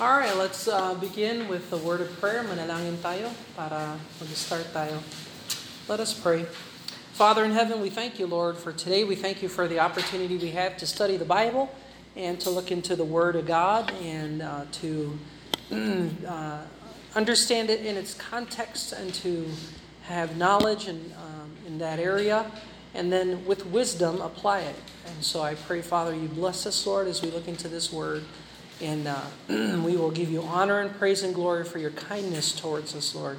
Alright, let's uh, begin with the word of prayer. Manalangin tayo para mag-start tayo. Let us pray. Father in heaven, we thank you, Lord, for today. We thank you for the opportunity we have to study the Bible and to look into the Word of God and uh, to uh, understand it in its context and to have knowledge in, um, in that area and then with wisdom apply it. And so I pray, Father, you bless us, Lord, as we look into this Word. And uh, we will give you honor and praise and glory for your kindness towards us, Lord.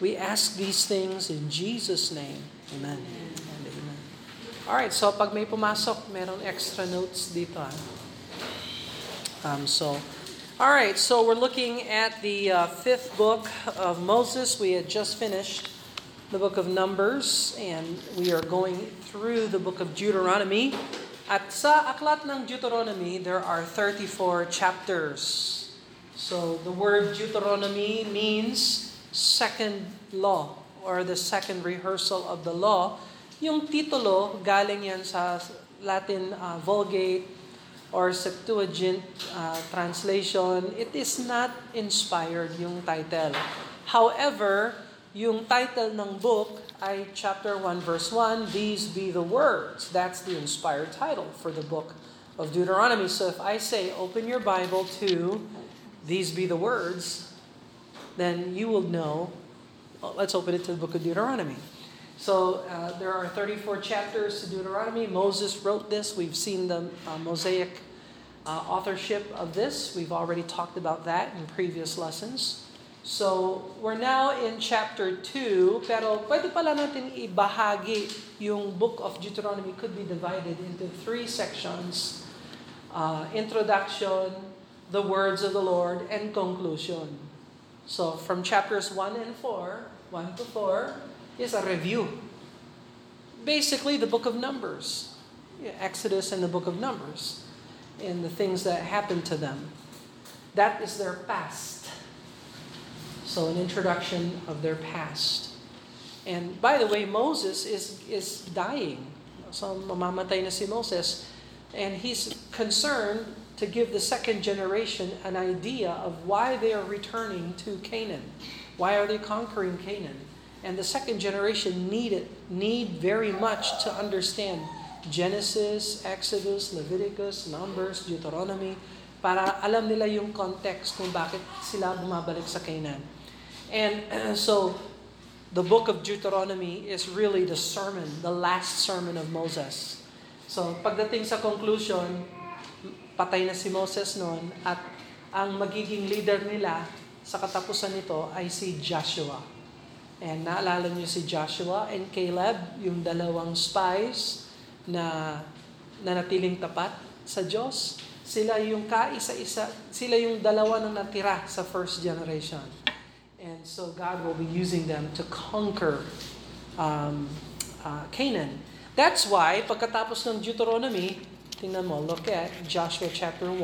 We ask these things in Jesus' name. Amen. And amen. Alright, so pag may pumasok, meron extra notes dito. ah. Um, so, alright, so we're looking at the uh, fifth book of Moses. We had just finished the book of Numbers, and we are going through the book of Deuteronomy. At sa aklat ng Deuteronomy, there are 34 chapters. So the word Deuteronomy means second law or the second rehearsal of the law. Yung titulo, galing yan sa Latin uh, Vulgate or Septuagint uh, translation. It is not inspired yung title. However, yung title ng book ay chapter 1 verse 1, These be the words. That's the inspired title for the book of Deuteronomy. So if I say, open your Bible to These be the words, then you will know, well, let's open it to the book of Deuteronomy. So uh, there are 34 chapters to Deuteronomy. Moses wrote this. We've seen the uh, Mosaic uh, authorship of this. We've already talked about that in previous lessons. So, we're now in chapter 2, pero pwede pala natin ibahagi yung book of Deuteronomy could be divided into three sections. Uh, introduction, the words of the Lord, and conclusion. So, from chapters 1 and 4, 1 to 4, is a review. Basically, the book of Numbers. Exodus and the book of Numbers. And the things that happened to them. That is their past. So an introduction of their past. And by the way, Moses is is dying. So mamamatay na si Moses and he's concerned to give the second generation an idea of why they are returning to Canaan. Why are they conquering Canaan? And the second generation need it, need very much to understand Genesis, Exodus, Leviticus, Numbers, Deuteronomy para alam nila yung context kung bakit sila bumabalik sa Canaan. And so, the book of Deuteronomy is really the sermon, the last sermon of Moses. So, pagdating sa conclusion, patay na si Moses noon at ang magiging leader nila sa katapusan nito ay si Joshua. And naalala niyo si Joshua and Caleb, yung dalawang spies na nanatiling tapat sa Diyos. Sila yung kaisa-isa, sila yung dalawa na natira sa first generation. And so God will be using them to conquer um, uh, Canaan. That's why, pagkatapos ng Deuteronomy, tingnan mo, look at Joshua chapter 1.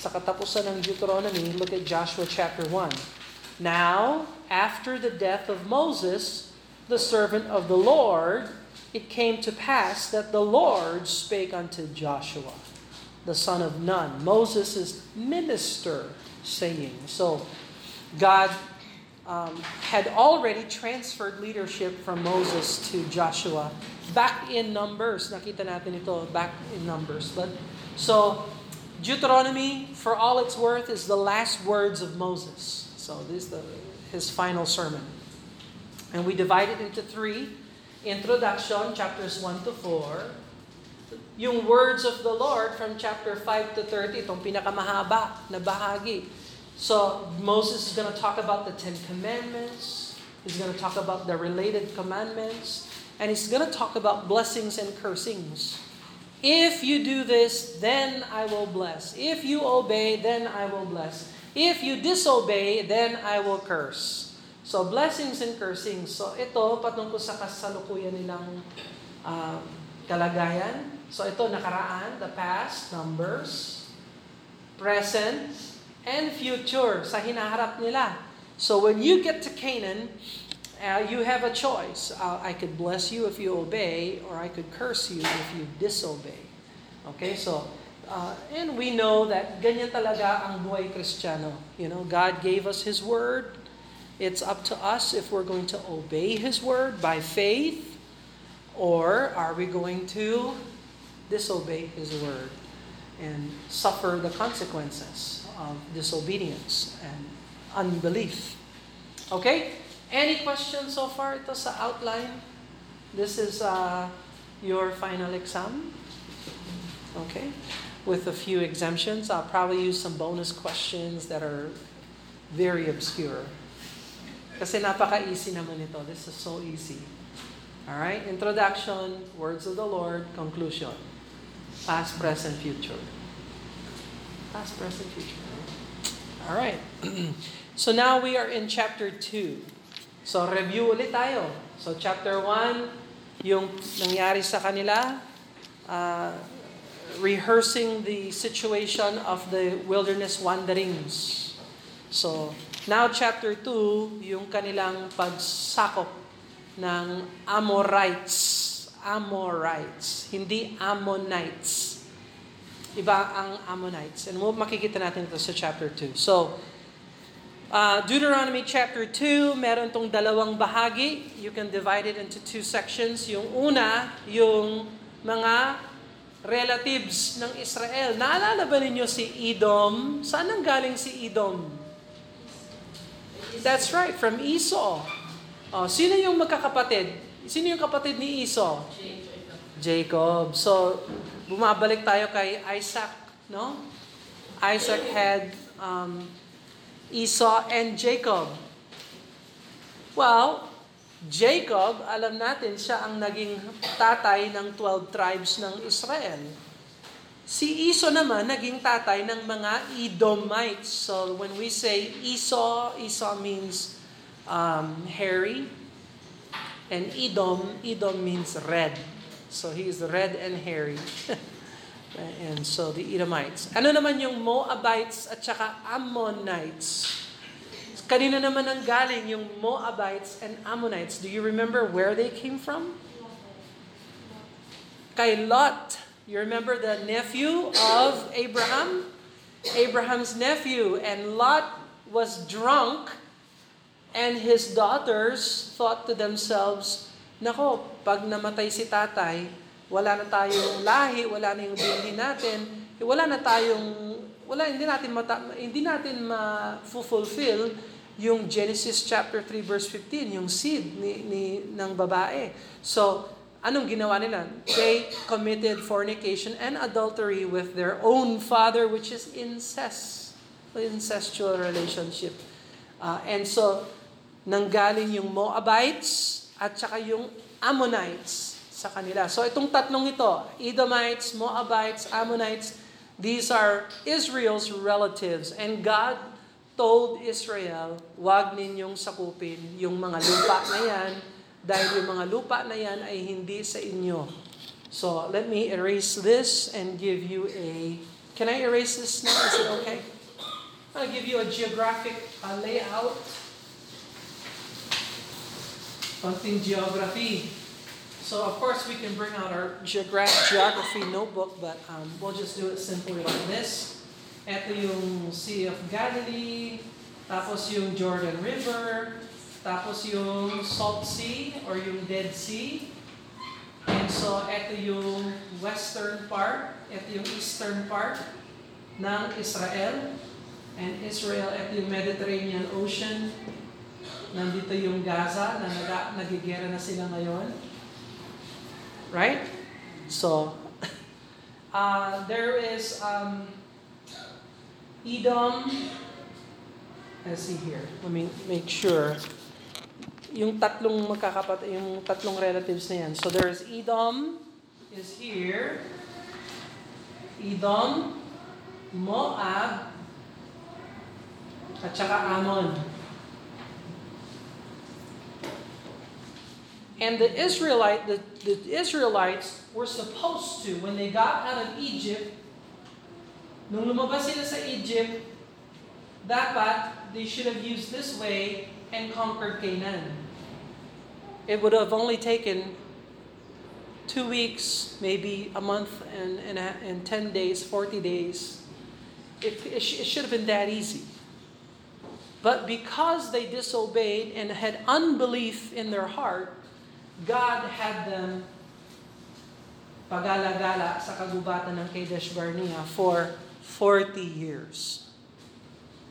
Sa katapusan ng Deuteronomy, look at Joshua chapter 1. Now, after the death of Moses, the servant of the Lord, it came to pass that the Lord spake unto Joshua, the son of Nun, Moses' minister, saying. So, God um, had already transferred leadership from Moses to Joshua back in Numbers. Nakita natin ito back in Numbers. But so Deuteronomy, for all it's worth, is the last words of Moses. So this is the, his final sermon. And we divide it into three. Introduction, chapters 1 to 4. Yung words of the Lord from chapter 5 to 30, itong pinakamahaba na bahagi. So Moses is going to talk about the Ten Commandments. He's going to talk about the related commandments. And he's going to talk about blessings and cursings. If you do this, then I will bless. If you obey, then I will bless. If you disobey, then I will curse. So blessings and cursings. So ito patungkol sa kasalukuyan nilang uh, kalagayan. So ito nakaraan, the past, numbers, present, and future sa hinaharap nila. So when you get to Canaan, uh, you have a choice. Uh, I could bless you if you obey, or I could curse you if you disobey. Okay, so Uh, and we know that ganyan talaga ang buhay kristyano. You know, God gave us His Word. It's up to us if we're going to obey His Word by faith or are we going to disobey His Word and suffer the consequences of disobedience and unbelief. Okay? Any questions so far ito sa outline? This is uh, your final exam. Okay? With a few exemptions. I'll probably use some bonus questions that are very obscure. Kasi napaka-easy naman ito. This is so easy. Alright? Introduction, words of the Lord, conclusion. Past, present, future. Past, present, future. Alright. so now we are in chapter 2. So review ulit tayo. So chapter 1, yung nangyari sa kanila, uh, rehearsing the situation of the wilderness wanderings. So now chapter 2, yung kanilang pagsakop ng Amorites. Amorites, hindi Ammonites. Iba ang Ammonites. And makikita natin ito sa chapter 2. So, Uh, Deuteronomy chapter 2, meron tong dalawang bahagi. You can divide it into two sections. Yung una, yung mga relatives ng Israel. Naalala ba ninyo si Edom? Saan ang galing si Edom? That's right, from Esau. Oh, sino yung magkakapatid? Sino yung kapatid ni Esau? Jacob. So, bumabalik tayo kay Isaac, no? Isaac had um, Esau and Jacob. Well, Jacob, alam natin, siya ang naging tatay ng 12 tribes ng Israel. Si Esau naman, naging tatay ng mga Edomites. So when we say Esau, Esau means um, hairy. And Edom, Edom means red. So he is red and hairy. And so the Edomites. Ano naman yung Moabites at saka Ammonites? Kanina naman ang galing yung Moabites and Ammonites. Do you remember where they came from? Kay Lot. You remember the nephew of Abraham? Abraham's nephew. And Lot was drunk and his daughters thought to themselves, Nako, pag namatay si tatay, wala na tayong lahi, wala na yung bilhin natin, eh, wala na tayong wala hindi natin mata, hindi natin ma-fulfill yung Genesis chapter 3 verse 15, yung seed ni, ni ng babae. So, anong ginawa nila? They committed fornication and adultery with their own father which is incest. Incestual relationship. Uh, and so, nanggaling yung Moabites at saka yung Ammonites sa kanila. So itong tatlong ito, Edomites, Moabites, Ammonites, these are Israel's relatives. And God told Israel, wag ninyong sakupin yung mga lupa na yan dahil yung mga lupa na yan ay hindi sa inyo. So let me erase this and give you a... Can I erase this now? Is it okay? I'll give you a geographic uh, layout. Konting geography. So of course we can bring out our geography notebook, but um, we'll just do it simply like this. Ito yung Sea of Galilee, tapos yung Jordan River, tapos yung Salt Sea or yung Dead Sea. And so ito yung western part, ito yung eastern part ng Israel. And Israel, ito yung Mediterranean Ocean. Nandito yung Gaza na nag- nagigera na sila ngayon. Right? So, uh, there is um, Edom. Let's see here. Let me make sure. Yung tatlong magkakapat, yung tatlong relatives na yan. So there's Edom is here. Edom, Moab, at saka Ammon. And the Israelite, the, the Israelites were supposed to, when they got out of Egypt, nung lumabas sila sa Egypt, dapat they should have used this way and conquered Canaan. It would have only taken two weeks, maybe a month and, and, and 10 days, 40 days. It, it, sh- it should have been that easy. But because they disobeyed and had unbelief in their heart, God had them pagala-gala sa kagubatan ng Kadesh Barnea for 40 years.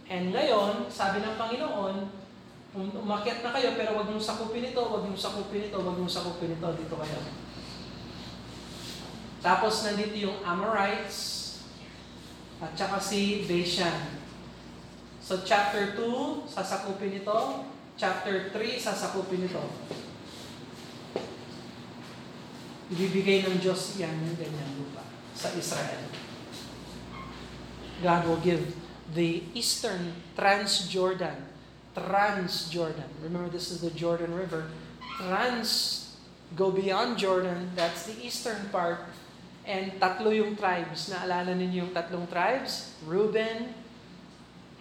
And ngayon, sabi ng Panginoon, um, umakyat na kayo pero wag niyong sakupin ito, wag niyong sakupin ito, wag niyong sakupin ito, dito kayo. Tapos nandito yung Amorites at saka si Bashan. So chapter 2, sasakupin ito. Chapter 3, sasakupin ito. Ibibigay ng Diyos yan yung ganyan lupa sa Israel. God will give the eastern Transjordan. Transjordan. Remember, this is the Jordan River. Trans, go beyond Jordan. That's the eastern part And tatlo yung tribes. Naalala ninyo yung tatlong tribes? Reuben,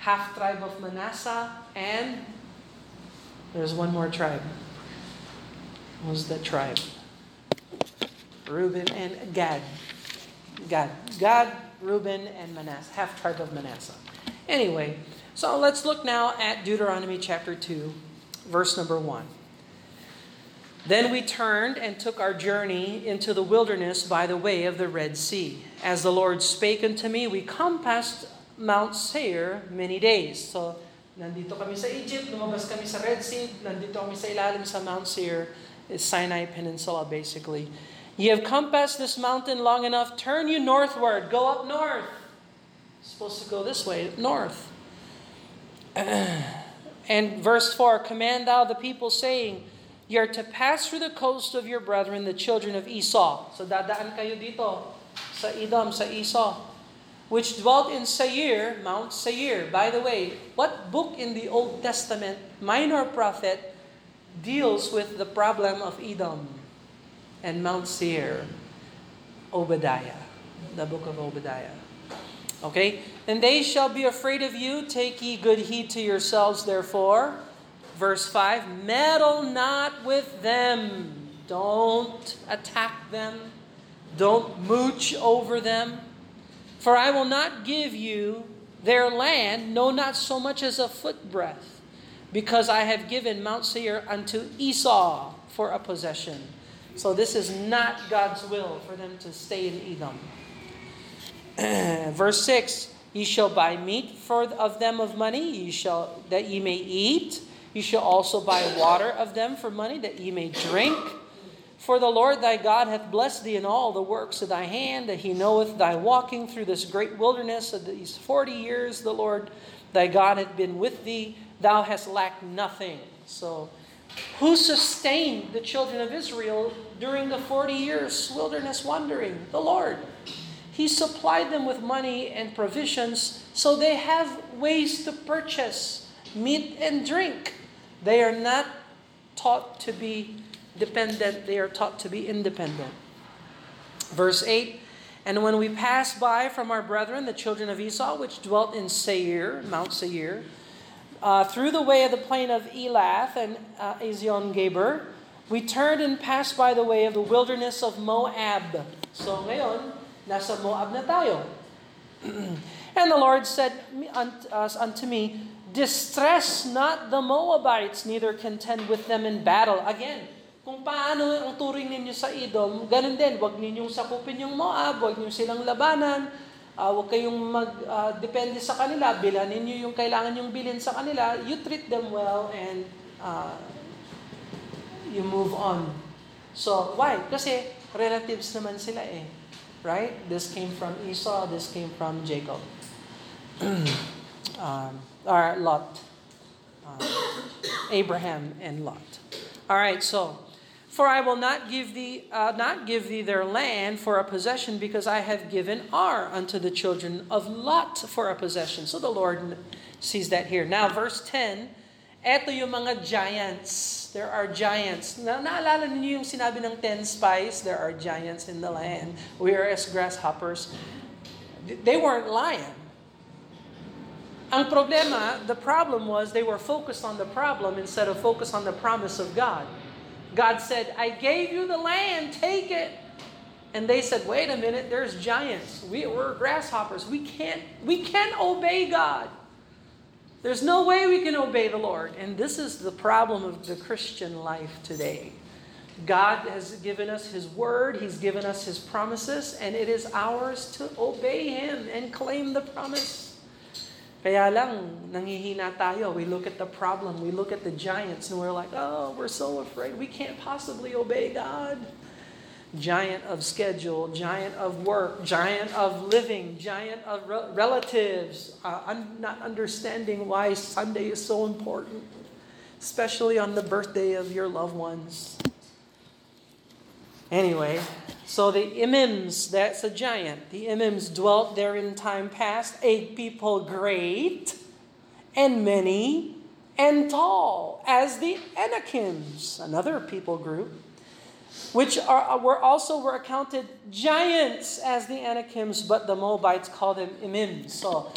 half tribe of Manasseh, and there's one more tribe. What was that tribe? Reuben and Gad. Gad. Gad, Reuben, and Manasseh. Half tribe of Manasseh. Anyway, so let's look now at Deuteronomy chapter 2, verse number 1. Then we turned and took our journey into the wilderness by the way of the Red Sea. As the Lord spake unto me, we compassed Mount Seir many days. So, nandito kami sa Egypt, lumabas kami sa Red Sea, nandito kami sa ilalim sa Mount Seir, is Sinai Peninsula basically. You have compassed this mountain long enough, turn you northward, go up north. supposed to go this way, north. and verse 4 Command thou the people, saying, You're to pass through the coast of your brethren, the children of Esau. So dadaan kayo dito sa Edom, sa Esau. Which dwelt in Seir, Mount Seir. By the way, what book in the Old Testament, minor prophet, deals with the problem of Edom and Mount Seir? Obadiah, the book of Obadiah. Okay? And they shall be afraid of you. Take ye good heed to yourselves, therefore. Verse 5 Meddle not with them. Don't attack them. Don't mooch over them. For I will not give you their land, no, not so much as a footbreadth, because I have given Mount Seir unto Esau for a possession. So this is not God's will for them to stay in Edom. Verse 6 Ye shall buy meat for of them of money, ye shall that ye may eat you shall also buy water of them for money, that ye may drink. For the Lord thy God hath blessed thee in all the works of thy hand, that he knoweth thy walking through this great wilderness of these forty years. The Lord thy God hath been with thee. Thou hast lacked nothing. So, who sustained the children of Israel during the 40 years wilderness wandering? The Lord. He supplied them with money and provisions so they have ways to purchase meat and drink. They are not taught to be dependent, they are taught to be independent. Verse 8 And when we passed by from our brethren, the children of Esau, which dwelt in Seir, Mount Seir, uh, through the way of the plain of Elath and uh, Ezion Geber, we turned and passed by the way of the wilderness of Moab. So ngayon, nasa Moab na tayo. and the Lord said unto me, Distress not the Moabites, neither contend with them in battle. Again, kung paano ang turing ninyo sa Edom, ganun din, wag ninyong sakupin yung Moab, wag ninyong silang labanan, uh, wag kayong mag-depende uh, sa kanila, bilan ninyo yung kailangan yung bilin sa kanila, you treat them well and uh, you move on. So, why? Kasi relatives naman sila eh. Right? This came from Esau, this came from Jacob. um, or Lot. Uh, Abraham and Lot. All right, so for I will not give thee uh, not give thee their land for a possession because I have given Ar unto the children of Lot for a possession. So the Lord sees that here. Now verse 10, eto yung mga giants. There are giants. Na naalala niyo yung sinabi ng 10 spies? There are giants in the land. We are as grasshoppers. They weren't lying. Ang problema, the problem was they were focused on the problem instead of focused on the promise of God. God said, I gave you the land, take it. And they said, wait a minute, there's giants. We, we're grasshoppers. We can't, we can't obey God. There's no way we can obey the Lord. And this is the problem of the Christian life today. God has given us His word, He's given us His promises, and it is ours to obey Him and claim the promise. Kaya lang, nanghihina tayo. We look at the problem, we look at the giants, and we're like, oh, we're so afraid. We can't possibly obey God giant of schedule, giant of work, giant of living, giant of re- relatives, uh, un- not understanding why Sunday is so important, especially on the birthday of your loved ones. Anyway, so the Emims, that's a giant. The Emims dwelt there in time past, a people great and many and tall, as the Anakims, another people group which are, uh, were also were accounted giants as the Anakims, but the Moabites call them Emims. So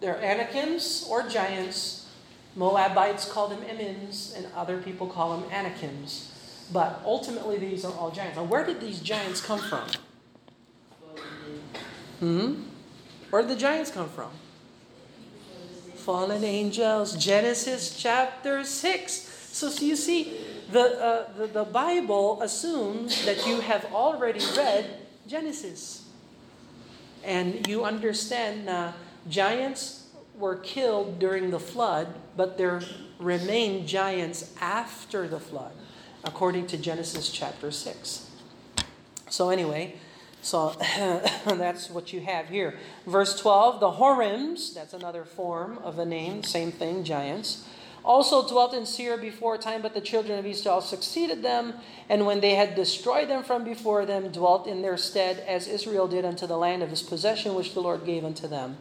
they're Anakims or giants. Moabites call them Emims, and other people call them Anakims. But ultimately, these are all giants. Now, where did these giants come from? Hmm? Where did the giants come from? Fallen angels. Genesis chapter 6. So, so you see, the, uh, the, the Bible assumes that you have already read Genesis. And you understand that giants were killed during the flood, but there remained giants after the flood, according to Genesis chapter 6. So, anyway, so that's what you have here. Verse 12 the Horims, that's another form of a name, same thing, giants also dwelt in Seir before time, but the children of Israel succeeded them, and when they had destroyed them from before them, dwelt in their stead, as Israel did unto the land of his possession, which the Lord gave unto them.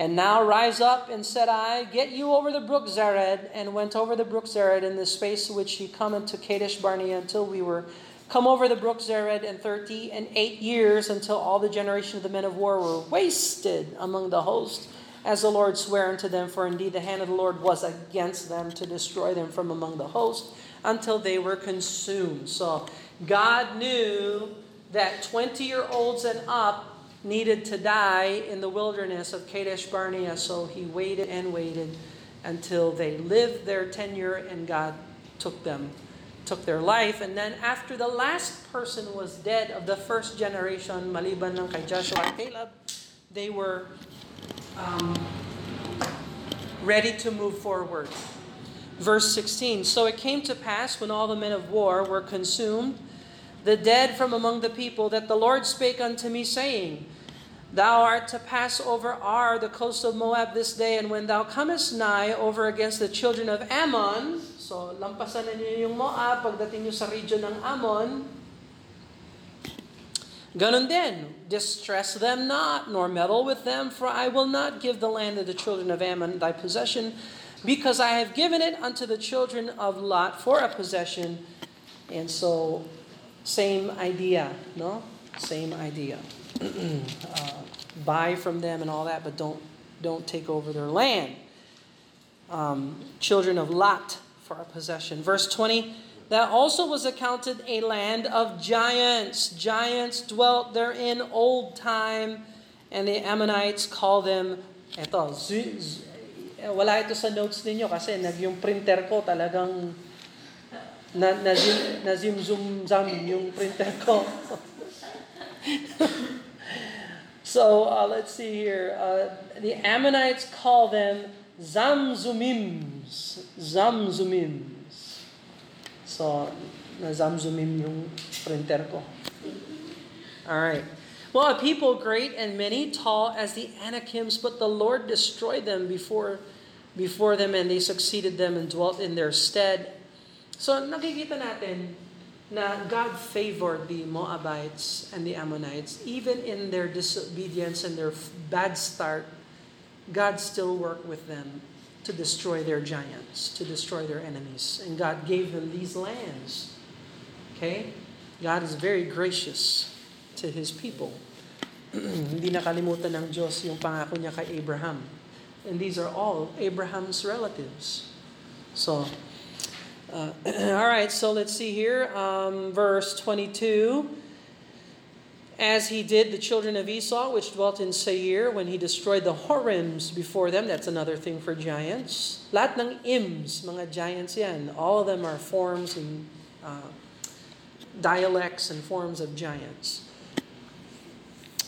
And now rise up, and said I, Get you over the brook Zered, and went over the brook Zered in the space which ye come unto Kadesh Barnea, until we were come over the brook Zered in thirty and eight years, until all the generation of the men of war were wasted among the host as the Lord sware unto them, for indeed the hand of the Lord was against them to destroy them from among the host until they were consumed. So God knew that 20 year olds and up needed to die in the wilderness of Kadesh Barnea, so he waited and waited until they lived their tenure and God took them, took their life. And then after the last person was dead of the first generation, maliban ng kay Joshua and Caleb, they were um, ready to move forward. Verse 16 So it came to pass when all the men of war were consumed, the dead from among the people, that the Lord spake unto me, saying, Thou art to pass over Ar, the coast of Moab, this day, and when thou comest nigh over against the children of Ammon, so lampasan na niyo yung Moab, pagdating nyo sa region ng Ammon, Ganon din, distress them not, nor meddle with them, for I will not give the land of the children of Ammon thy possession, because I have given it unto the children of Lot for a possession. And so, same idea, no? Same idea. uh, buy from them and all that, but don't don't take over their land. Um, children of Lot for a possession. Verse 20 that also was accounted a land of giants. Giants dwelt there in old time, and the Ammonites call them, eto, z- z- wala ito sa notes ninyo kasi nag yung printer ko talagang na, na, zoom, na zoom zoom zoom yung printer ko. so uh, let's see here. Uh, the Ammonites call them Zamzumims. Zamzumims. So, nazamzumim yung printer ko. Alright. Well, a people great and many, tall as the Anakims, but the Lord destroyed them before, before them, and they succeeded them and dwelt in their stead. So, nakikita natin na God favored the Moabites and the Ammonites. Even in their disobedience and their bad start, God still worked with them to destroy their giants, to destroy their enemies. And God gave them these lands. Okay? God is very gracious to His people. Hindi nakalimutan ng Diyos yung pangako niya kay Abraham. And these are all Abraham's relatives. So, uh, all right, so let's see here. Um, verse 22. as he did the children of Esau, which dwelt in Seir, when he destroyed the Horims before them. That's another thing for giants. Lahat ng Ims, mga giants yan. All of them are forms and uh, dialects and forms of giants.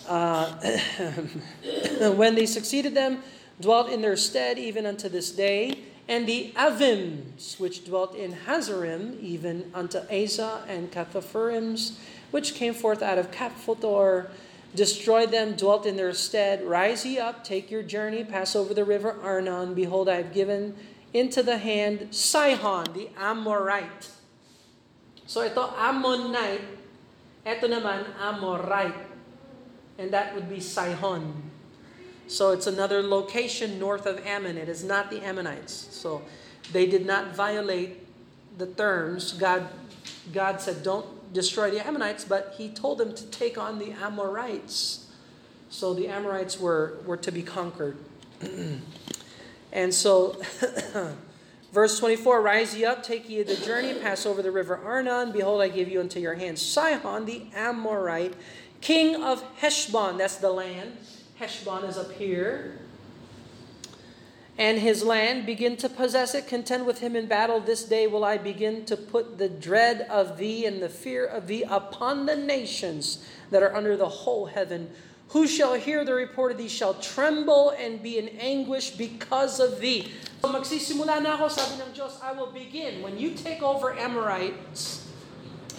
Uh, when they succeeded them, dwelt in their stead even unto this day. And the Avims, which dwelt in Hazerim, even unto Azzah and Cathaphurims, which came forth out of Kaphotor, destroyed them, dwelt in their stead. Rise ye up, take your journey, pass over the river Arnon. Behold, I have given into the hand Sihon, the Amorite. So ito, Ammonite. Ito naman, Amorite. And that would be Sihon. So it's another location north of Ammon. It is not the Ammonites. So they did not violate the terms. God, God said, don't destroy the Ammonites, but he told them to take on the Amorites. So the Amorites were, were to be conquered. and so, verse 24 Rise ye up, take ye the journey, pass over the river Arnon. Behold, I give you into your hands Sihon, the Amorite, king of Heshbon. That's the land. Heshbon is up here and his land, begin to possess it, contend with him in battle. This day will I begin to put the dread of thee and the fear of thee upon the nations that are under the whole heaven. Who shall hear the report of thee shall tremble and be in anguish because of thee. So magsisimula na ako, sabi ng Diyos, I will begin. When you take over Amorites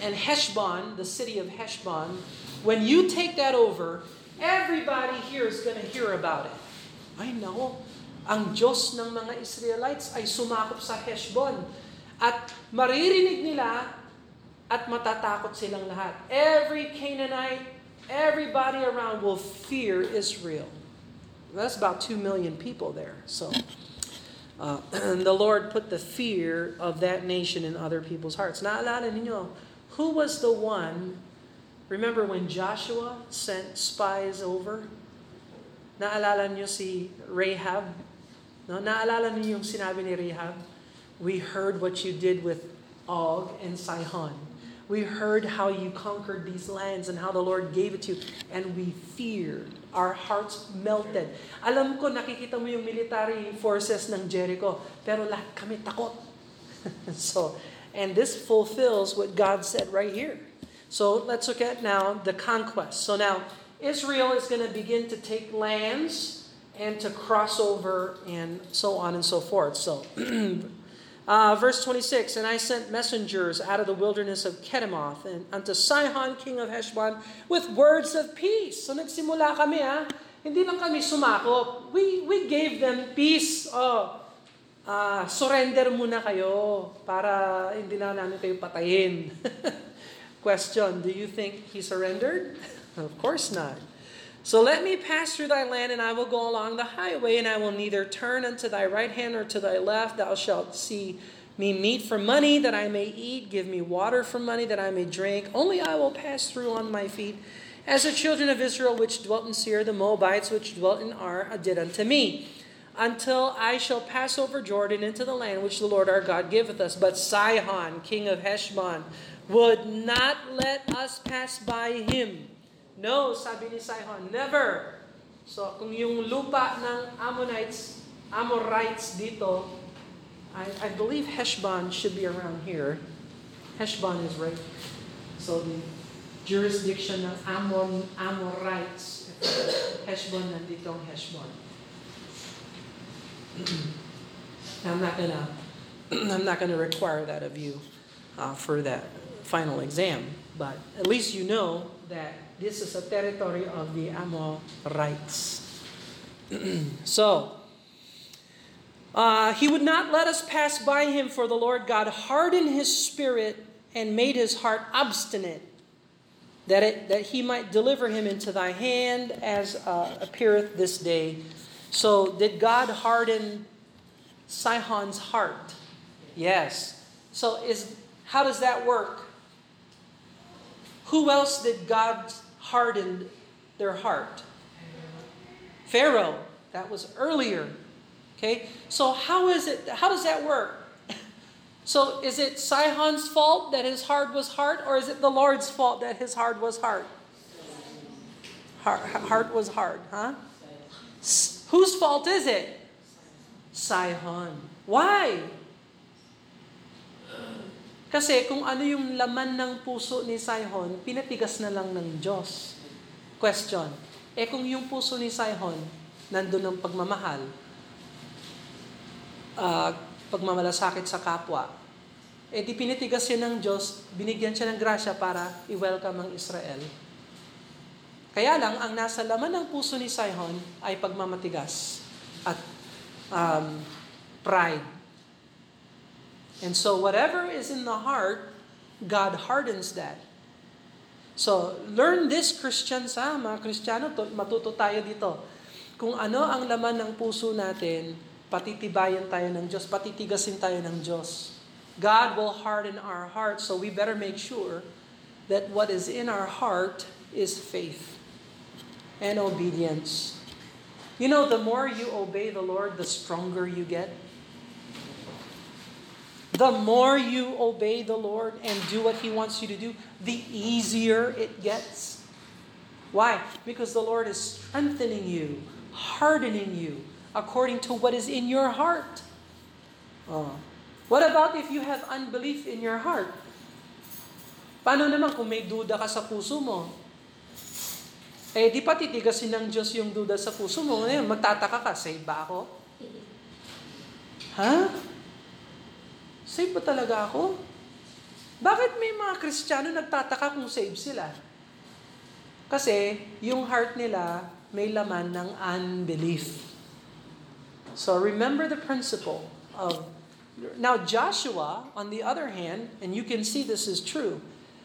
and Heshbon, the city of Heshbon, when you take that over, everybody here is to hear about it. I know ang Diyos ng mga Israelites ay sumakop sa Heshbon. At maririnig nila at matatakot silang lahat. Every Canaanite, everybody around will fear Israel. That's about 2 million people there. So uh, the Lord put the fear of that nation in other people's hearts. Naalala ninyo, who was the one, remember when Joshua sent spies over? Naalala niyo si Rahab? No, naalala niyo yung sinabi ni Rahab? We heard what you did with Og and Sihon. We heard how you conquered these lands and how the Lord gave it to you. And we feared. Our hearts melted. Alam ko, nakikita mo yung military forces ng Jericho. Pero lahat kami takot. so, and this fulfills what God said right here. So let's look at now the conquest. So now, Israel is going to begin to take lands and to cross over and so on and so forth. So, uh, verse 26 And I sent messengers out of the wilderness of Kedemoth and unto Sihon, king of Heshbon, with words of peace. So, nagsimula kami ha. Hindi lang kami sumakop. We, we gave them peace. Oh, uh, surrender muna kayo para hindi na namin kayo patayin. Question, do you think he surrendered? of course not. So let me pass through thy land, and I will go along the highway, and I will neither turn unto thy right hand or to thy left. Thou shalt see me meat for money that I may eat, give me water for money that I may drink. Only I will pass through on my feet, as the children of Israel which dwelt in Seir, the Moabites which dwelt in Ar, did unto me, until I shall pass over Jordan into the land which the Lord our God giveth us. But Sihon, king of Heshbon, would not let us pass by him. No, sabi ni Sihon, never. So kung yung lupa ng Ammonites, Amorites dito, I, I believe Heshbon should be around here. Heshbon is right. So the jurisdiction ng Amon, Amorites, Heshbon nandito ang Heshbon. I'm not gonna, I'm not gonna require that of you uh, for that final exam, but at least you know that this is a territory of the Amorites. so, uh, he would not let us pass by him, for the Lord God hardened his spirit and made his heart obstinate, that, it, that he might deliver him into thy hand, as uh, appeareth this day. So, did God harden Sihon's heart? Yes. So, is how does that work? Who else did God harden their heart? Pharaoh. That was earlier. Okay? So how is it how does that work? So is it Sihon's fault that his heart was hard or is it the Lord's fault that his heart was hard? Heart, heart was hard, huh? Whose fault is it? Sihon. Why? Kasi kung ano yung laman ng puso ni Sihon, pinatigas na lang ng Diyos. Question. Eh kung yung puso ni Sihon, nandun ng pagmamahal, uh, pagmamalasakit sa kapwa, eh di pinitigas siya ng Diyos, binigyan siya ng grasya para i-welcome ang Israel. Kaya lang, ang nasa laman ng puso ni Sihon ay pagmamatigas at um, pride. And so whatever is in the heart, God hardens that. So, learn this, Christians, ha? Mga Kristiyano, to, matuto tayo dito. Kung ano ang laman ng puso natin, patitibayan tayo ng Diyos, patitigasin tayo ng Diyos. God will harden our hearts, so we better make sure that what is in our heart is faith and obedience. You know, the more you obey the Lord, the stronger you get. The more you obey the Lord and do what He wants you to do, the easier it gets. Why? Because the Lord is strengthening you, hardening you according to what is in your heart. Oh. What about if you have unbelief in your heart? Paano naman kung may duda ka sa puso mo? Eh, di pa titigasin ng Diyos yung duda sa puso mo. Ngayon, magtataka ka, save ba ako? Ha? Save ba talaga ako? Bakit may mga Kristiyano nagtataka kung save sila? Kasi yung heart nila may laman ng unbelief. So remember the principle of Now Joshua, on the other hand, and you can see this is true,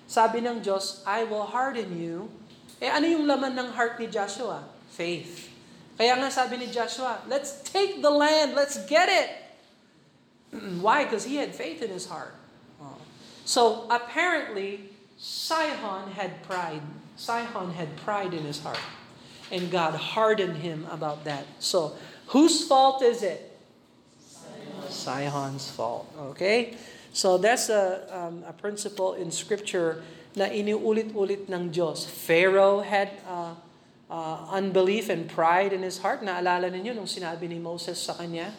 sabi ng Diyos, I will harden you. Eh ano yung laman ng heart ni Joshua? Faith. Kaya nga sabi ni Joshua, let's take the land, let's get it. Why? Because he had faith in his heart. So apparently, Sihon had pride. Sihon had pride in his heart. And God hardened him about that. So Whose fault is it? Sihon's fault. Okay? So that's a, um, a principle in Scripture na iniulit-ulit ng Diyos. Pharaoh had uh, uh, unbelief and pride in his heart. Naalala ninyo nung sinabi ni Moses sa kanya?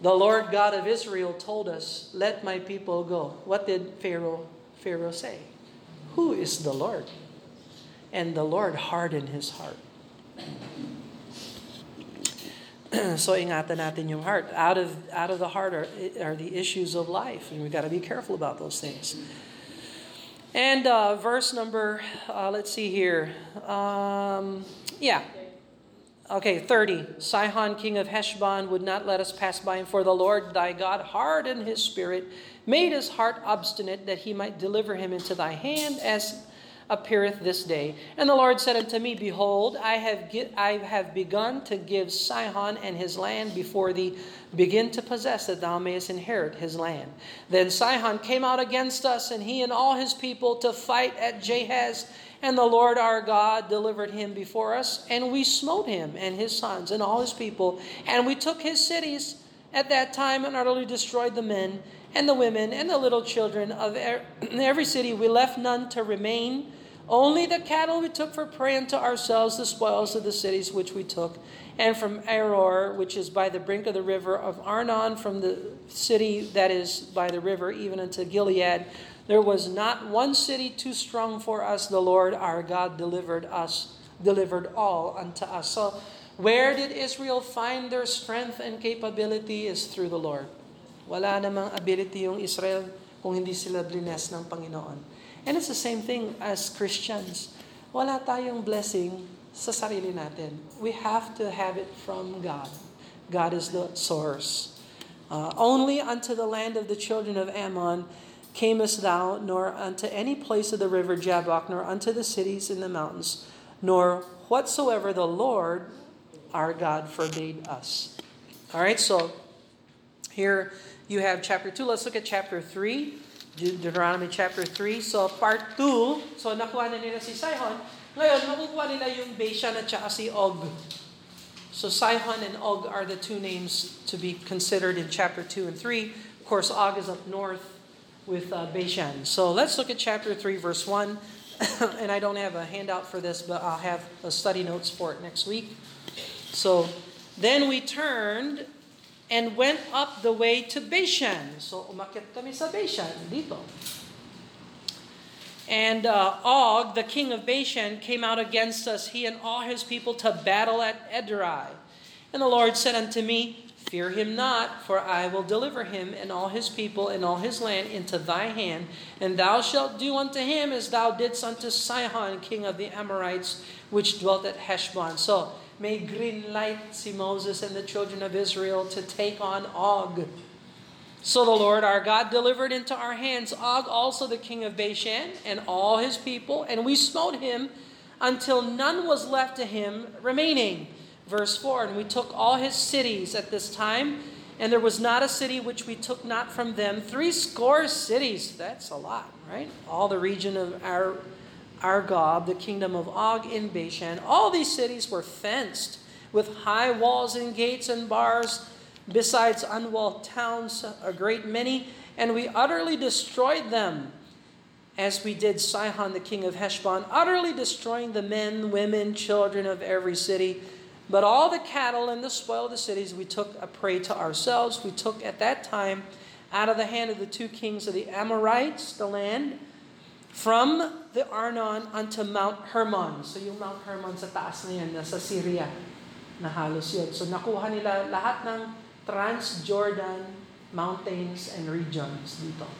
The Lord God of Israel told us, let my people go. What did Pharaoh, Pharaoh say? Who is the Lord? And the Lord hardened his heart. so ingatan natin yung heart. Out of out of the heart are, are the issues of life, and we've got to be careful about those things. And uh, verse number, uh, let's see here. Um, yeah. Okay, 30. Sihon, king of Heshbon, would not let us pass by him, for the Lord thy God hardened his spirit, made his heart obstinate, that he might deliver him into thy hand, as appeareth this day. And the Lord said unto me, Behold, I have, get, I have begun to give Sihon and his land before thee. Begin to possess that thou mayest inherit his land. Then Sihon came out against us, and he and all his people, to fight at Jahaz. And the Lord our God delivered him before us, and we smote him and his sons and all his people. And we took his cities at that time and utterly destroyed the men and the women and the little children of every city. We left none to remain only the cattle we took for prey unto ourselves, the spoils of the cities which we took, and from Aroer, which is by the brink of the river of Arnon, from the city that is by the river, even unto Gilead. There was not one city too strong for us. The Lord our God delivered us, delivered all unto us. So, where did Israel find their strength and capability is through the Lord. Wala namang ability yung Israel kung hindi sila blines ng Panginoon. And it's the same thing as Christians. Wala tayong blessing sa sarili natin. We have to have it from God. God is the source. Uh, only unto the land of the children of Ammon camest thou, nor unto any place of the river Jabbok, nor unto the cities in the mountains, nor whatsoever the Lord our God forbade us. All right, so here you have chapter 2. Let's look at chapter 3. Deuteronomy chapter 3. So part 2, so nakuha na nila si Sihon. Ngayon, makukuha nila yung Bashan at saka si Og. So Sihon and Og are the two names to be considered in chapter 2 and 3. Of course, Og is up north with uh, Bashan. So let's look at chapter 3, verse 1. and I don't have a handout for this, but I'll have a study notes for it next week. So then we turned and went up the way to Bashan. So umakyat kami sa Bashan dito. And uh, Og, the king of Bashan, came out against us, he and all his people, to battle at Edrei. And the Lord said unto me, Fear him not, for I will deliver him and all his people and all his land into thy hand, and thou shalt do unto him as thou didst unto Sihon, king of the Amorites, which dwelt at Heshbon. So, may green light see Moses and the children of Israel to take on Og. So the Lord our God delivered into our hands Og also the king of Bashan and all his people, and we smote him until none was left to him remaining. Verse 4 And we took all his cities at this time, and there was not a city which we took not from them. Three score cities. That's a lot, right? All the region of our Argob, the kingdom of Og in Bashan. All these cities were fenced with high walls and gates and bars besides unwalled towns, a great many, and we utterly destroyed them, as we did Sihon the king of Heshbon, utterly destroying the men, women, children of every city. But all the cattle and the spoil of the cities we took a prey to ourselves. We took at that time out of the hand of the two kings of the Amorites the land from the Arnon unto Mount Hermon. So yung Mount Hermon sa taas na yan, nasa Syria na halos yun. So nakuha nila lahat ng Transjordan mountains and regions dito.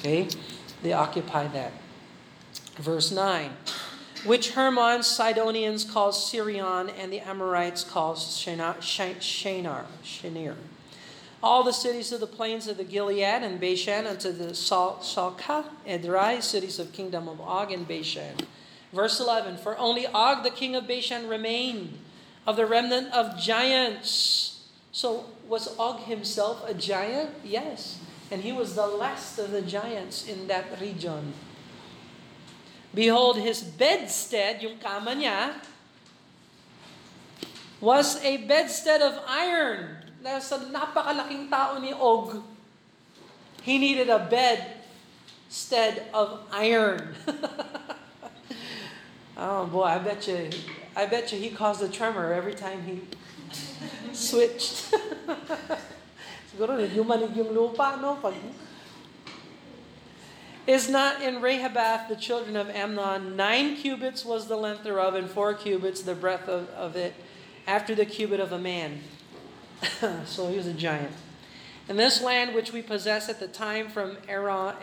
Okay? They occupy that. Verse 9. Which Hermon Sidonians call Sirion and the Amorites call Shenir. All the cities of the plains of the Gilead and Bashan unto the Salchah, Edrei, cities of kingdom of Og and Bashan. Verse 11, For only Og the king of Bashan remained of the remnant of giants. So was Og himself a giant? Yes. And he was the last of the giants in that region. Behold, his bedstead, yung kama niya, was a bedstead of iron. Nasa napakalaking tao ni Og. He needed a bedstead of iron. oh boy, I bet you, I bet you he caused a tremor every time he switched. Siguro yumanig yung lupa, no? Pag is not in Rabbath the children of Ammon. Nine cubits was the length thereof, and four cubits the breadth of, of it, after the cubit of a man. so he was a giant. And this land which we possess at the time from Aron,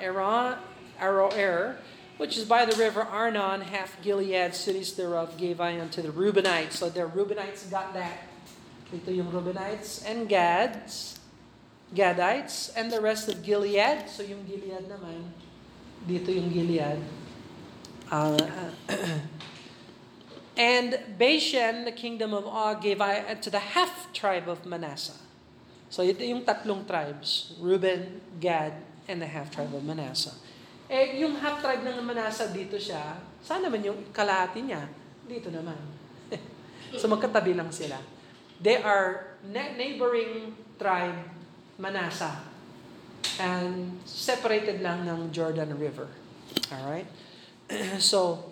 Aroer, which is by the river Arnon, half Gilead, cities thereof, gave I unto the Reubenites. So the Reubenites got that. Ito yung Reubenites and Gads, Gadites, and the rest of Gilead. So yung Gilead naman, dito yung Gilead. Uh, and Bashan, the kingdom of Og, gave I to the half tribe of Manasseh. So ito yung tatlong tribes, Reuben, Gad, and the half tribe of Manasseh. Eh, yung half tribe ng Manasseh dito siya, saan naman yung kalahati niya? Dito naman. so magkatabi lang sila. They are neighboring tribe Manasseh and separated lang ng Jordan River. All right? so,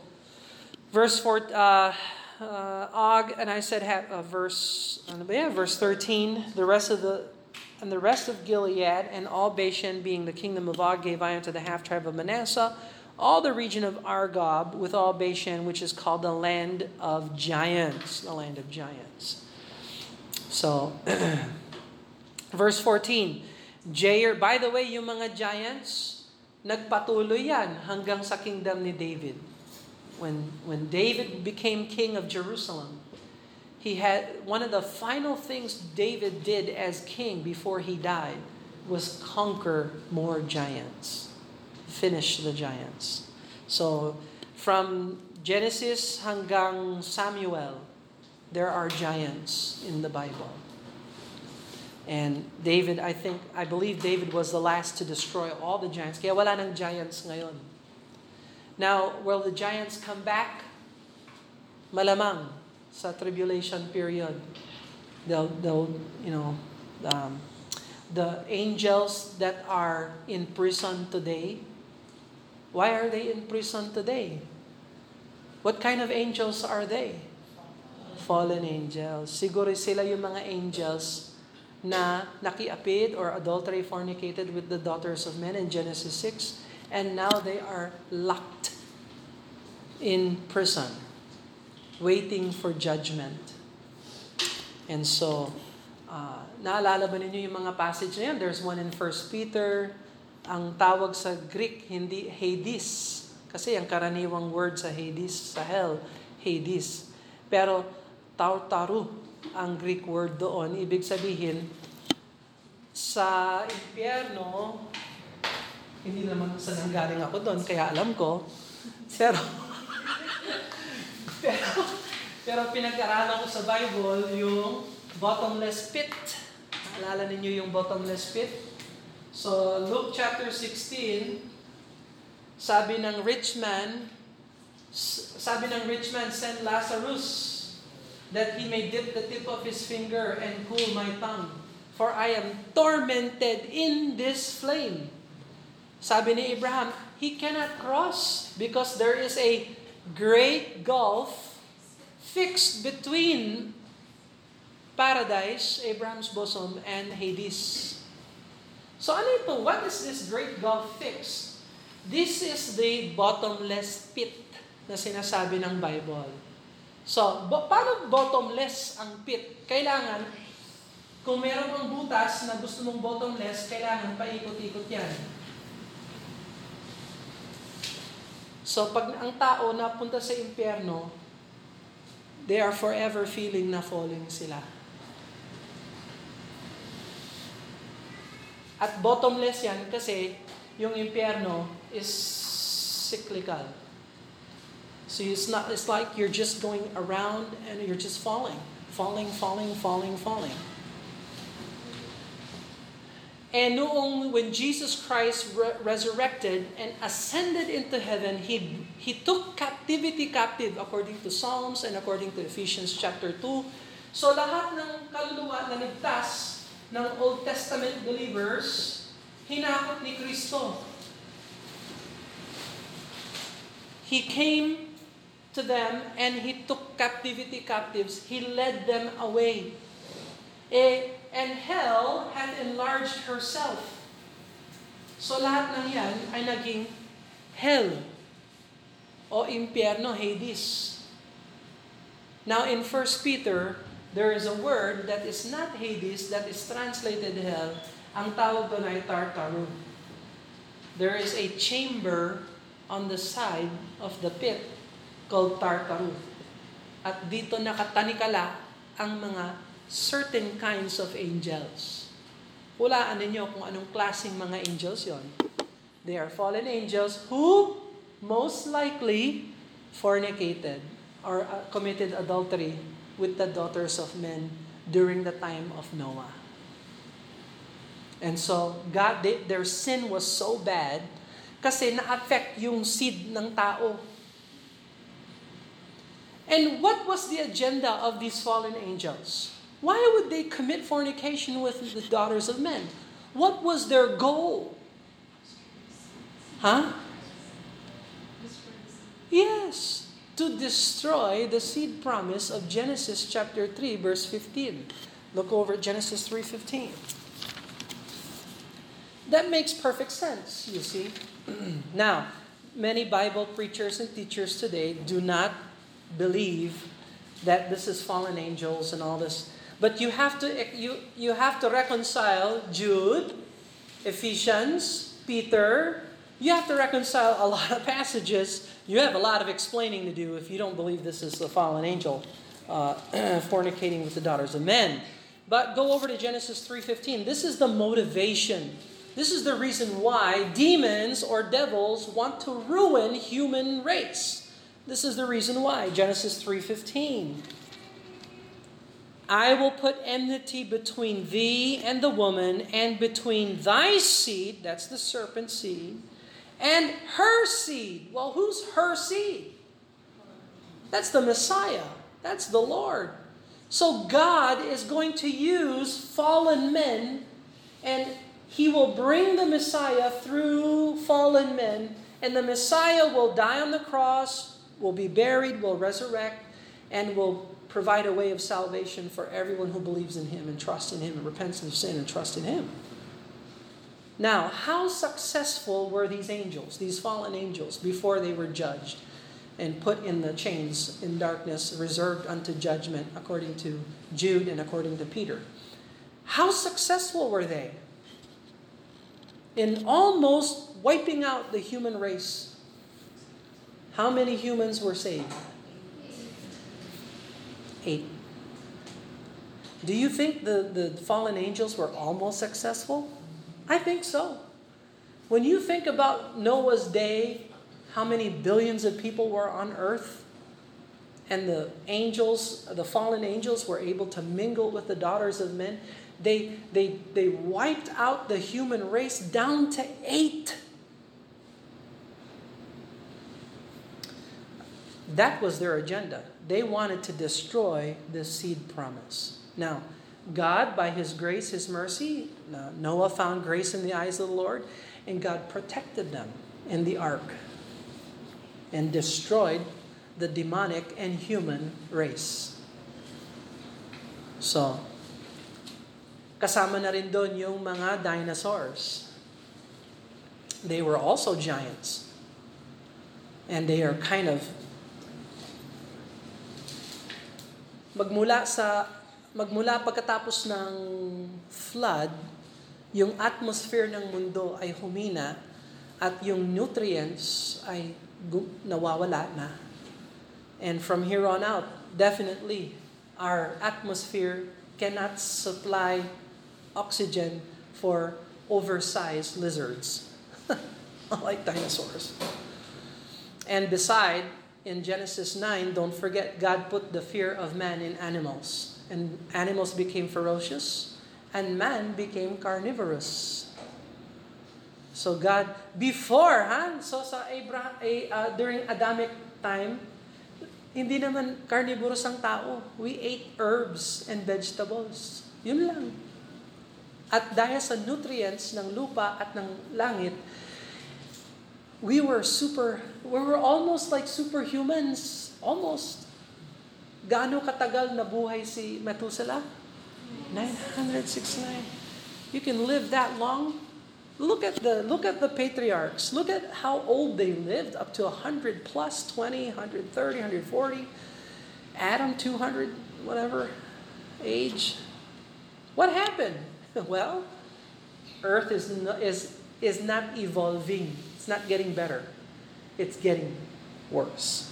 verse 4, uh, uh, Og, and I said, uh, verse, ano verse 13, the rest of the, and the rest of Gilead and all Bashan, being the kingdom of Og, gave I unto the half tribe of Manasseh, all the region of Argob, with all Bashan, which is called the land of giants, the land of giants. So, verse 14, Jair, by the way, yung mga giants, nagpatuloy yan hanggang sa kingdom ni David. When, when David became king of Jerusalem, he had one of the final things David did as king before he died was conquer more giants, finish the giants. So from Genesis hanggang Samuel, there are giants in the Bible. And David, I think, I believe David was the last to destroy all the giants. Kaya wala nang giants ngayon. Now, will the giants come back? Malamang sa tribulation period. They'll, they'll you know, um, the angels that are in prison today, Why are they in prison today? What kind of angels are they? Fallen angels. Siguro sila yung mga angels na nakiapid or adultery fornicated with the daughters of men in Genesis 6 and now they are locked in prison waiting for judgment. And so, uh, naalala ba ninyo yung mga passage na yan? There's one in 1 Peter, ang tawag sa Greek, hindi Hades. Kasi ang karaniwang word sa Hades, sa hell, Hades. Pero tautaru ang Greek word doon. Ibig sabihin, sa impyerno, hindi naman sa nanggaling ako doon, kaya alam ko. Pero, pero, pero pinag-aralan ko sa Bible yung bottomless pit. Alala ninyo yung bottomless pit? So, Luke chapter 16, sabi ng rich man, sabi ng rich man, send Lazarus that he may dip the tip of his finger and cool my tongue. For I am tormented in this flame. Sabi ni Abraham, he cannot cross because there is a great gulf fixed between paradise, Abraham's bosom, and Hades. So ano ito? What is this great gulf fix? This is the bottomless pit na sinasabi ng Bible. So, bo- paano bottomless ang pit? Kailangan, kung meron kang butas na gusto mong bottomless, kailangan paikot-ikot yan. So, pag ang tao napunta sa impyerno, they are forever feeling na falling sila. At bottomless yan kasi yung impyerno is cyclical. So it's not it's like you're just going around and you're just falling, falling, falling, falling, falling. And noong when Jesus Christ re- resurrected and ascended into heaven, he he took captivity captive according to Psalms and according to Ephesians chapter 2. So lahat ng kaluluwa na ligtas ng Old Testament believers, hinakot ni Kristo. He came to them and he took captivity captives. He led them away. Eh, and hell had enlarged herself. So lahat ng yan ay naging hell o impyerno, Hades. Now in 1 Peter, there is a word that is not Hades, that is translated hell. Ang tawag doon ay Tartaru. There is a chamber on the side of the pit called Tartaru. At dito nakatanikala ang mga certain kinds of angels. Hulaan ninyo kung anong klaseng mga angels yon. They are fallen angels who most likely fornicated or uh, committed adultery with the daughters of men during the time of Noah. And so, God, they, their sin was so bad kasi na-affect yung seed ng tao. And what was the agenda of these fallen angels? Why would they commit fornication with the daughters of men? What was their goal? Huh? Yes to destroy the seed promise of Genesis chapter 3 verse 15. Look over Genesis 3:15. That makes perfect sense, you see. now, many Bible preachers and teachers today do not believe that this is fallen angels and all this. But you have to you you have to reconcile Jude, Ephesians, Peter, you have to reconcile a lot of passages. You have a lot of explaining to do if you don't believe this is the fallen angel uh, fornicating with the daughters of men. But go over to Genesis 3:15. This is the motivation. This is the reason why demons or devils want to ruin human race. This is the reason why. Genesis 3:15. I will put enmity between thee and the woman and between thy seed, that's the serpent seed, and her seed. Well, who's her seed? That's the Messiah. That's the Lord. So God is going to use fallen men and he will bring the Messiah through fallen men And the Messiah will die on the cross, will be buried, will resurrect, and will provide a way of salvation for everyone who believes in Him and trusts in Him and repents of sin and trusts in Him. Now, how successful were these angels, these fallen angels, before they were judged and put in the chains in darkness, reserved unto judgment, according to Jude and according to Peter? How successful were they? in almost wiping out the human race, how many humans were saved? Eight. Do you think the, the fallen angels were almost successful? I think so. When you think about Noah's day, how many billions of people were on earth, and the angels, the fallen angels, were able to mingle with the daughters of men, they, they, they wiped out the human race down to eight. That was their agenda. They wanted to destroy the seed promise. Now, God, by His grace, His mercy, uh, Noah found grace in the eyes of the Lord, and God protected them in the ark and destroyed the demonic and human race. So, Kasama na rin doon yung mga dinosaurs. They were also giants. And they are kind of magmula sa magmula pagkatapos ng flood, yung atmosphere ng mundo ay humina at yung nutrients ay nawawala na. And from here on out, definitely our atmosphere cannot supply oxygen for oversized lizards, like dinosaurs. And beside, in Genesis 9, don't forget, God put the fear of man in animals. And animals became ferocious, and man became carnivorous. So God, before, ha? So sa Abraham, uh, during Adamic time, hindi naman carnivorous ang tao. We ate herbs and vegetables. Yun lang. At dahil sa nutrients ng lupa at ng langit, we were super, we were almost like superhumans. Almost. Gaano katagal na buhay si Methuselah? 969. You can live that long? Look at the look at the patriarchs. Look at how old they lived, up to 100 plus, 20, 130, 140. Adam 200 whatever age. What happened? well, Earth is is, is not evolving. Not getting better. It's getting worse.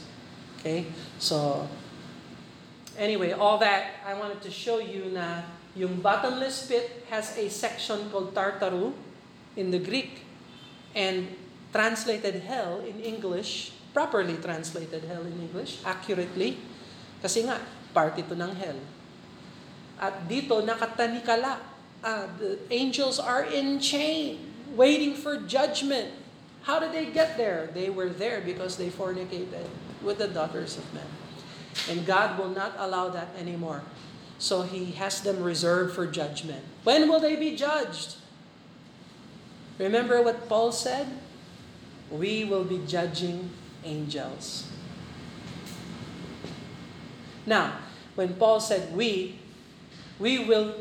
Okay? So, anyway, all that, I wanted to show you na yung bottomless pit has a section called Tartaru in the Greek. And translated hell in English, properly translated hell in English, accurately, kasi nga, part ito ng hell. At dito, nakatanikala uh, the angels are in chain, waiting for judgment. How did they get there? They were there because they fornicated with the daughters of men. And God will not allow that anymore. So He has them reserved for judgment. When will they be judged? Remember what Paul said? We will be judging angels. Now, when Paul said we, we will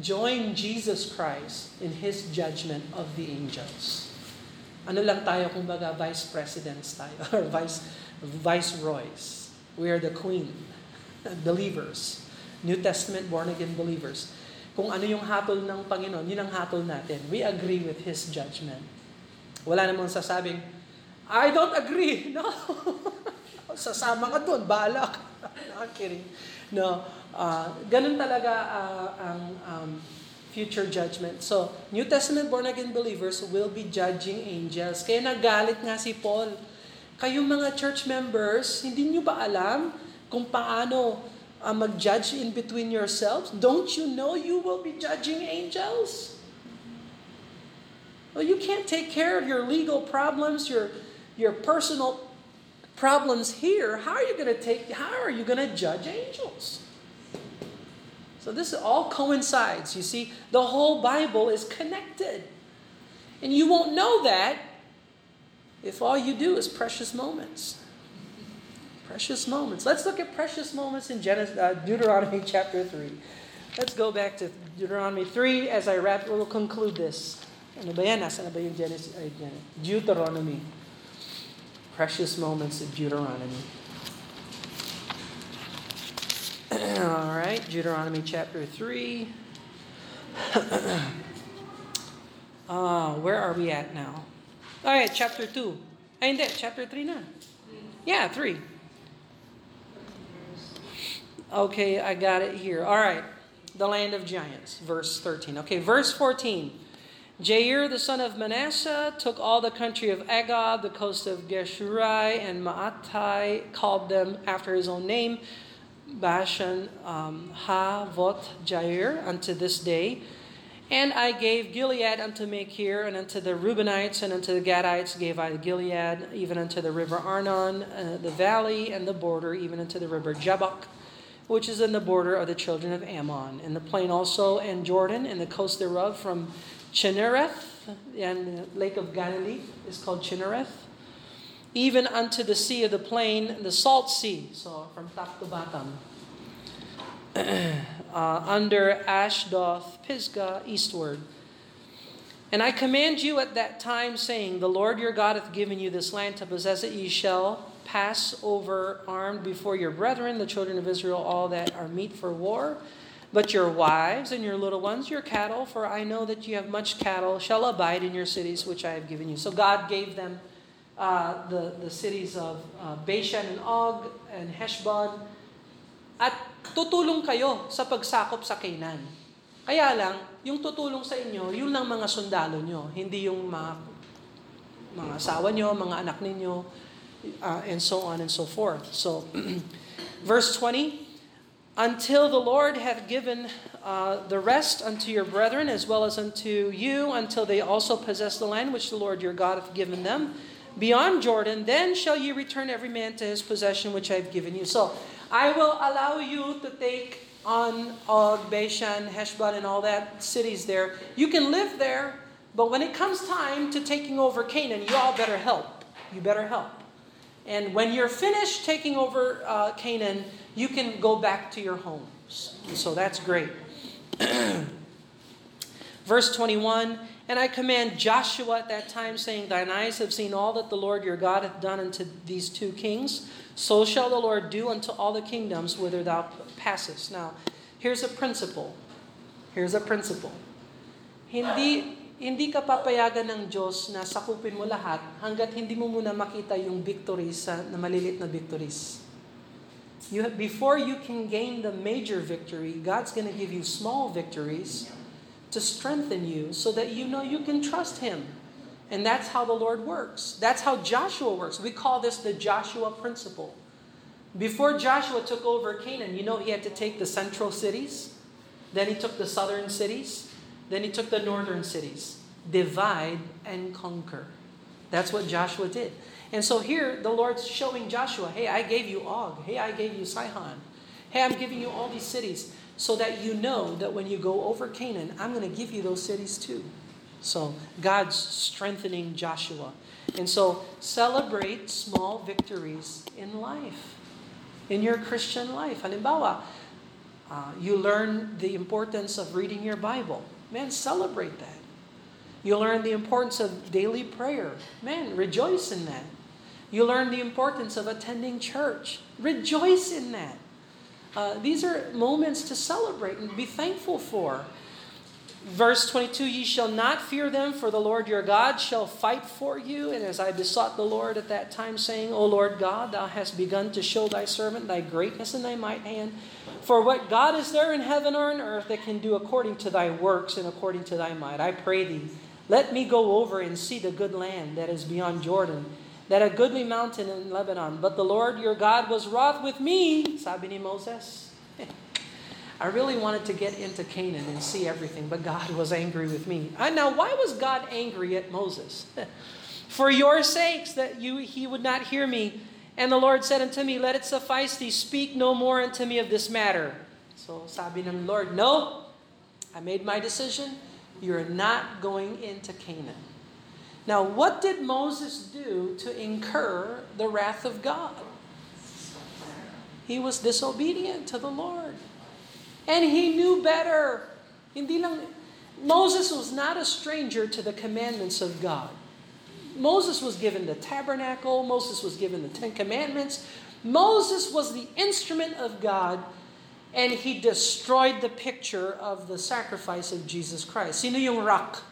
join Jesus Christ in His judgment of the angels. Ano lang tayo kung baga vice presidents tayo or vice viceroys. We are the queen, believers, New Testament born again believers. Kung ano yung hatol ng Panginoon, yun ang hatol natin. We agree with His judgment. Wala namang sasabing, I don't agree. No. Sasama ka doon, bahala ka. no, kidding. No, uh, ganun talaga uh, ang um, future judgment. So, New Testament born-again believers will be judging angels. Kaya nagalit nga si Paul. Kayong mga church members, hindi nyo ba alam kung paano uh, mag-judge in between yourselves? Don't you know you will be judging angels? Well, you can't take care of your legal problems, your, your personal problems here, how are you going to take how are you going to judge angels? So this all coincides. You see, the whole Bible is connected. And you won't know that if all you do is precious moments. Precious moments. Let's look at precious moments in Genesis, uh, Deuteronomy chapter 3. Let's go back to Deuteronomy 3 as I wrap, we'll conclude this. Ano ba yan? Nasa na ba yung Genesis? Ay, Deuteronomy. Precious moments of Deuteronomy. All right, Deuteronomy chapter 3. uh, where are we at now? All right, chapter 2. Ay, hindi, chapter 3 na. Yeah, 3. Okay, I got it here. All right, the land of giants, verse 13. Okay, verse 14. Jair, the son of Manasseh, took all the country of Argob, the coast of Geshuri, and Maatai, called them after his own name, Bashan, um, Havoth, Jair, unto this day. And I gave Gilead unto Machir, and unto the Reubenites, and unto the Gadites gave I Gilead, even unto the river Arnon, uh, the valley, and the border, even unto the river Jabbok, which is in the border of the children of Ammon, and the plain also, and Jordan, and the coast thereof, from Chinnereth, and the lake of Galilee is called Chinnereth, even unto the sea of the plain, the salt sea, so from top to bottom. uh, under Ashdoth, Pisgah, eastward. And I command you at that time, saying, The Lord your God hath given you this land to possess it. Ye shall pass over armed before your brethren, the children of Israel, all that are meet for war. But your wives and your little ones, your cattle, for I know that you have much cattle, shall abide in your cities which I have given you. So God gave them uh, the, the cities of uh, Bashan and Og and Heshbon. At tutulong kayo sa pagsakop sa Canaan. Kaya lang, yung tutulong sa inyo, yun lang mga sundalo nyo, hindi yung mga, mga asawa nyo, mga anak ninyo, uh, and so on and so forth. So, verse 20, Until the Lord hath given uh, the rest unto your brethren as well as unto you, until they also possess the land which the Lord your God hath given them, beyond Jordan, then shall ye return every man to his possession which I have given you. So, I will allow you to take on Og, Bashan, Heshbon, and all that cities there. You can live there, but when it comes time to taking over Canaan, you all better help. You better help. And when you're finished taking over uh, Canaan, you can go back to your homes. So that's great. Verse 21 And I command Joshua at that time, saying, Thine eyes have seen all that the Lord your God hath done unto these two kings. So shall the Lord do unto all the kingdoms whither thou passest. Now, here's a principle. Here's a principle. Hindi hindi ka papayagan ng Diyos na sakupin mo lahat hanggat hindi mo muna makita yung victories sa, na malilit na victories. You, before you can gain the major victory, God's going to give you small victories to strengthen you so that you know you can trust Him. And that's how the Lord works. That's how Joshua works. We call this the Joshua principle. Before Joshua took over Canaan, you know he had to take the central cities, then he took the southern cities, then he took the northern cities. Divide and conquer. That's what Joshua did. And so here, the Lord's showing Joshua, hey, I gave you Og. Hey, I gave you Sihon. Hey, I'm giving you all these cities so that you know that when you go over Canaan, I'm going to give you those cities too. So God's strengthening Joshua. And so celebrate small victories in life, in your Christian life. Halimbawa, uh, you learn the importance of reading your Bible. Man, celebrate that. You learn the importance of daily prayer. Man, rejoice in that. You learn the importance of attending church. Rejoice in that. Uh, these are moments to celebrate and be thankful for. Verse 22 Ye shall not fear them, for the Lord your God shall fight for you. And as I besought the Lord at that time, saying, O Lord God, thou hast begun to show thy servant thy greatness in thy might hand. For what God is there in heaven or in earth that can do according to thy works and according to thy might? I pray thee, let me go over and see the good land that is beyond Jordan, that a goodly mountain in Lebanon. But the Lord your God was wroth with me, sabi ni Moses. I really wanted to get into Canaan and see everything, but God was angry with me. now, why was God angry at Moses? For your sakes, that you he would not hear me. And the Lord said unto me, Let it suffice thee, speak no more unto me of this matter. So sabi ng Lord, No, I made my decision. You're not going into Canaan. Now, what did Moses do to incur the wrath of God? He was disobedient to the Lord. And he knew better. Hindi lang, Moses was not a stranger to the commandments of God. Moses was given the tabernacle, Moses was given the Ten Commandments. Moses was the instrument of God and he destroyed the picture of the sacrifice of Jesus Christ. Sino yung rock?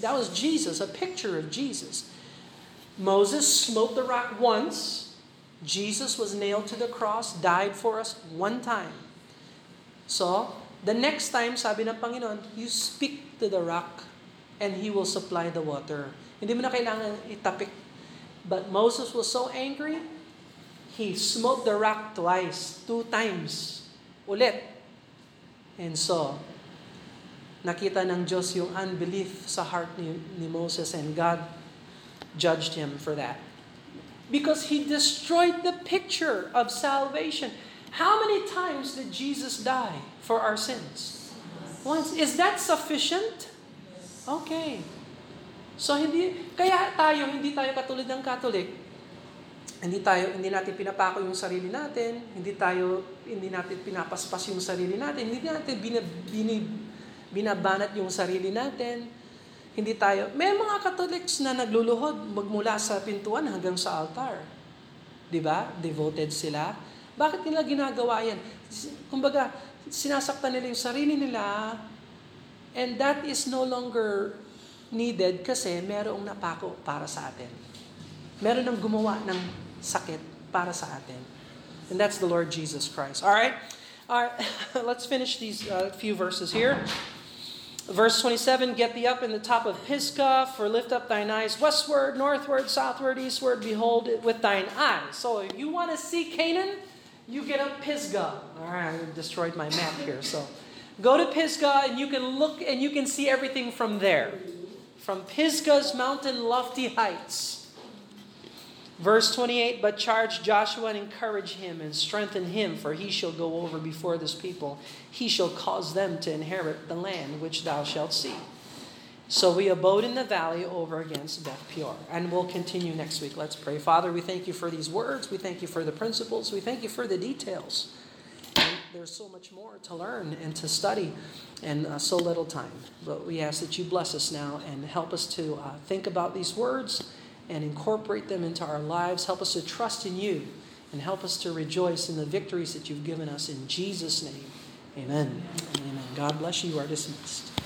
That was Jesus, a picture of Jesus. Moses smote the rock once. Jesus was nailed to the cross, died for us one time. So, the next time, sabi ng Panginoon, you speak to the rock and He will supply the water. Hindi mo na kailangan itapik. But Moses was so angry, he smote the rock twice, two times. Ulit. And so, nakita ng Diyos yung unbelief sa heart ni, ni Moses and God judged him for that. Because he destroyed the picture of salvation. How many times did Jesus die for our sins? Once. Is that sufficient? Okay. So hindi kaya tayo hindi tayo katulad ng Catholic. Hindi tayo hindi natin pinapako yung sarili natin, hindi tayo hindi natin pinapaspas yung sarili natin, hindi natin binab, binib, binabanat yung sarili natin. Hindi tayo. May mga Catholics na nagluluhod magmula sa pintuan hanggang sa altar. 'Di ba? Devoted sila. Bakit nila ginagawa yan? Kumbaga, sinasaktan nila yung sarili nila and that is no longer needed kasi merong napako para sa atin. Meron nang gumawa ng sakit para sa atin. And that's the Lord Jesus Christ. All right? All right. Let's finish these uh, few verses here. Verse 27, Get thee up in the top of Pisgah, for lift up thine eyes westward, northward, southward, eastward, behold it with thine eyes. So if you want to see Canaan, you get up Pisgah. All right, I destroyed my map here. So go to Pisgah and you can look and you can see everything from there from Pisgah's mountain lofty heights. Verse 28 But charge Joshua and encourage him and strengthen him, for he shall go over before this people. He shall cause them to inherit the land which thou shalt see. So we abode in the valley over against Beth Peor. And we'll continue next week. Let's pray. Father, we thank you for these words. We thank you for the principles. We thank you for the details. And there's so much more to learn and to study and uh, so little time. But we ask that you bless us now and help us to uh, think about these words and incorporate them into our lives. Help us to trust in you and help us to rejoice in the victories that you've given us in Jesus' name. Amen. Amen. God bless you. You are dismissed.